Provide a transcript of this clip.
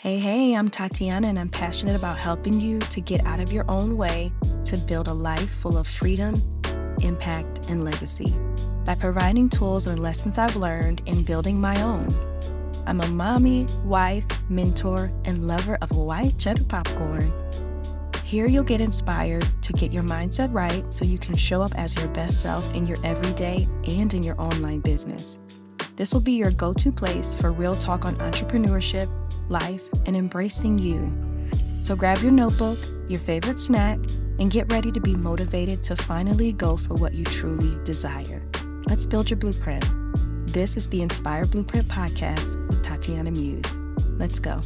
Hey, hey, I'm Tatiana, and I'm passionate about helping you to get out of your own way to build a life full of freedom, impact, and legacy by providing tools and lessons I've learned in building my own. I'm a mommy, wife, mentor, and lover of white cheddar popcorn. Here you'll get inspired to get your mindset right so you can show up as your best self in your everyday and in your online business. This will be your go to place for real talk on entrepreneurship life, and embracing you. So grab your notebook, your favorite snack, and get ready to be motivated to finally go for what you truly desire. Let's build your blueprint. This is the Inspire Blueprint Podcast with Tatiana Muse. Let's go.